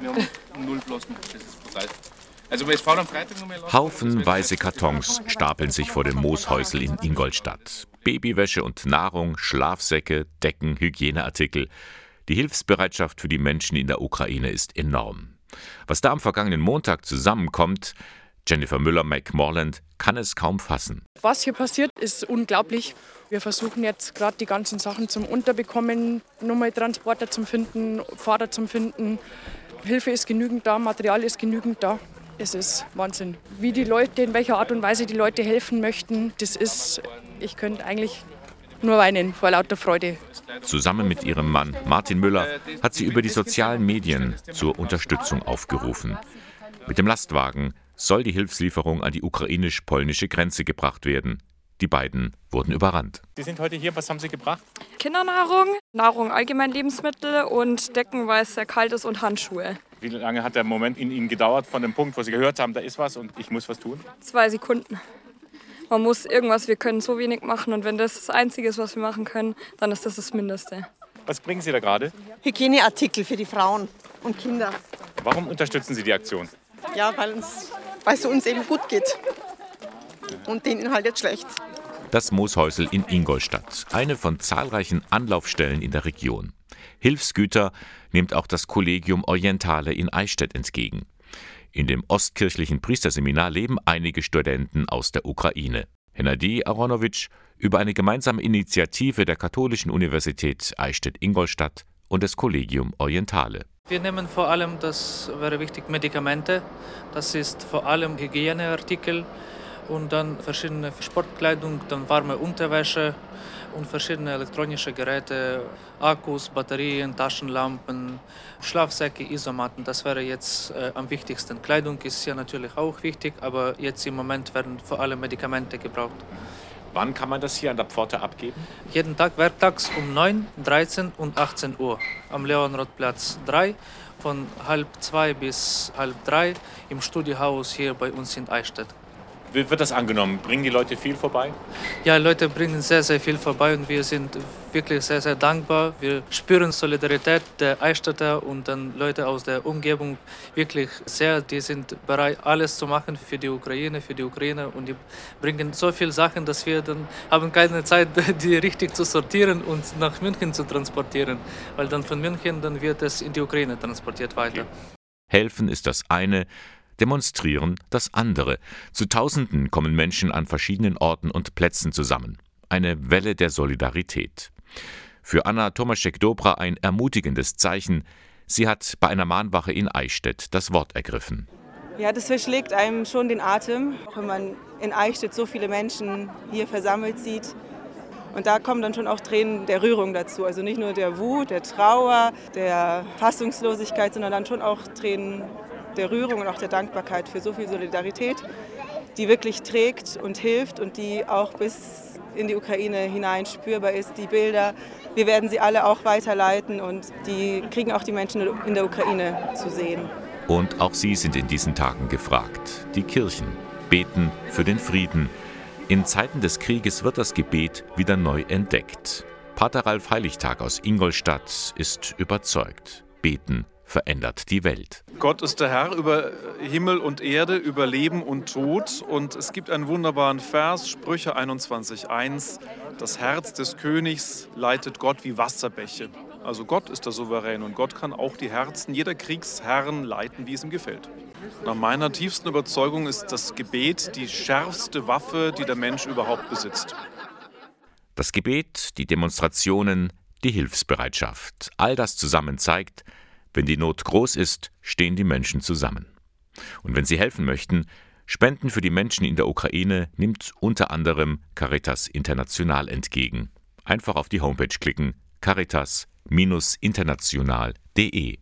Wir haben. Also Haufenweise Kartons stapeln sich vor dem Mooshäusel in Ingolstadt. Babywäsche und Nahrung, Schlafsäcke, Decken, Hygieneartikel. Die Hilfsbereitschaft für die Menschen in der Ukraine ist enorm. Was da am vergangenen Montag zusammenkommt, Jennifer Müller-McMorland kann es kaum fassen. Was hier passiert, ist unglaublich. Wir versuchen jetzt gerade die ganzen Sachen zum Unterbekommen, nochmal Transporter zum Finden, Fahrer zum Finden. Hilfe ist genügend da, Material ist genügend da. Es ist Wahnsinn. Wie die Leute, in welcher Art und Weise die Leute helfen möchten, das ist, ich könnte eigentlich nur weinen vor lauter Freude. Zusammen mit ihrem Mann Martin Müller hat sie über die sozialen Medien zur Unterstützung aufgerufen. Mit dem Lastwagen soll die Hilfslieferung an die ukrainisch-polnische Grenze gebracht werden. Die beiden wurden überrannt. Sie sind heute hier. Was haben Sie gebracht? Kindernahrung, Nahrung, allgemein Lebensmittel und Decken, weil es sehr kalt ist und Handschuhe. Wie lange hat der Moment in Ihnen gedauert von dem Punkt, wo Sie gehört haben, da ist was und ich muss was tun? Zwei Sekunden. Man muss irgendwas, wir können so wenig machen und wenn das das Einzige ist, was wir machen können, dann ist das das Mindeste. Was bringen Sie da gerade? Hygieneartikel für die Frauen und Kinder. Warum unterstützen Sie die Aktion? Ja, weil, uns, weil es uns eben gut geht. Und denen halt jetzt schlecht. Das Mooshäusel in Ingolstadt, eine von zahlreichen Anlaufstellen in der Region. Hilfsgüter nimmt auch das Kollegium Orientale in Eichstätt entgegen. In dem ostkirchlichen Priesterseminar leben einige Studenten aus der Ukraine. Hennady Aronowitsch über eine gemeinsame Initiative der Katholischen Universität Eichstätt-Ingolstadt und des Kollegium Orientale. Wir nehmen vor allem, das wäre wichtig, Medikamente. Das ist vor allem Hygieneartikel und dann verschiedene Sportkleidung, dann warme Unterwäsche und verschiedene elektronische Geräte, Akkus, Batterien, Taschenlampen, Schlafsäcke, Isomatten. Das wäre jetzt äh, am wichtigsten. Kleidung ist ja natürlich auch wichtig, aber jetzt im Moment werden vor allem Medikamente gebraucht. Wann kann man das hier an der Pforte abgeben? Jeden Tag werktags um 9, 13 und 18 Uhr am Leonrodplatz 3 von halb zwei bis halb drei im Studiehaus hier bei uns in Eichstätt. Wie wird das angenommen? Bringen die Leute viel vorbei? Ja, Leute bringen sehr, sehr viel vorbei und wir sind wirklich sehr, sehr dankbar. Wir spüren Solidarität der Eichstätter und dann Leute aus der Umgebung wirklich sehr. Die sind bereit, alles zu machen für die Ukraine, für die Ukraine und die bringen so viele Sachen, dass wir dann haben keine Zeit, die richtig zu sortieren und nach München zu transportieren, weil dann von München dann wird es in die Ukraine transportiert weiter. Helfen ist das eine, demonstrieren das andere. Zu Tausenden kommen Menschen an verschiedenen Orten und Plätzen zusammen. Eine Welle der Solidarität. Für Anna Tomaschek-Dobra ein ermutigendes Zeichen. Sie hat bei einer Mahnwache in Eichstätt das Wort ergriffen. Ja, das verschlägt einem schon den Atem, auch wenn man in Eichstätt so viele Menschen hier versammelt sieht. Und da kommen dann schon auch Tränen der Rührung dazu. Also nicht nur der Wut, der Trauer, der Fassungslosigkeit, sondern dann schon auch Tränen der Rührung und auch der Dankbarkeit für so viel Solidarität, die wirklich trägt und hilft und die auch bis in die Ukraine hinein spürbar ist. Die Bilder, wir werden sie alle auch weiterleiten und die kriegen auch die Menschen in der Ukraine zu sehen. Und auch sie sind in diesen Tagen gefragt. Die Kirchen beten für den Frieden. In Zeiten des Krieges wird das Gebet wieder neu entdeckt. Pater Ralf Heiligtag aus Ingolstadt ist überzeugt. Beten verändert die Welt. Gott ist der Herr über Himmel und Erde, über Leben und Tod. Und es gibt einen wunderbaren Vers, Sprüche 21.1. Das Herz des Königs leitet Gott wie Wasserbäche. Also Gott ist der Souverän und Gott kann auch die Herzen jeder Kriegsherren leiten, wie es ihm gefällt. Nach meiner tiefsten Überzeugung ist das Gebet die schärfste Waffe, die der Mensch überhaupt besitzt. Das Gebet, die Demonstrationen, die Hilfsbereitschaft, all das zusammen zeigt, wenn die Not groß ist, stehen die Menschen zusammen. Und wenn sie helfen möchten, Spenden für die Menschen in der Ukraine nimmt unter anderem Caritas International entgegen. Einfach auf die Homepage klicken caritas-international.de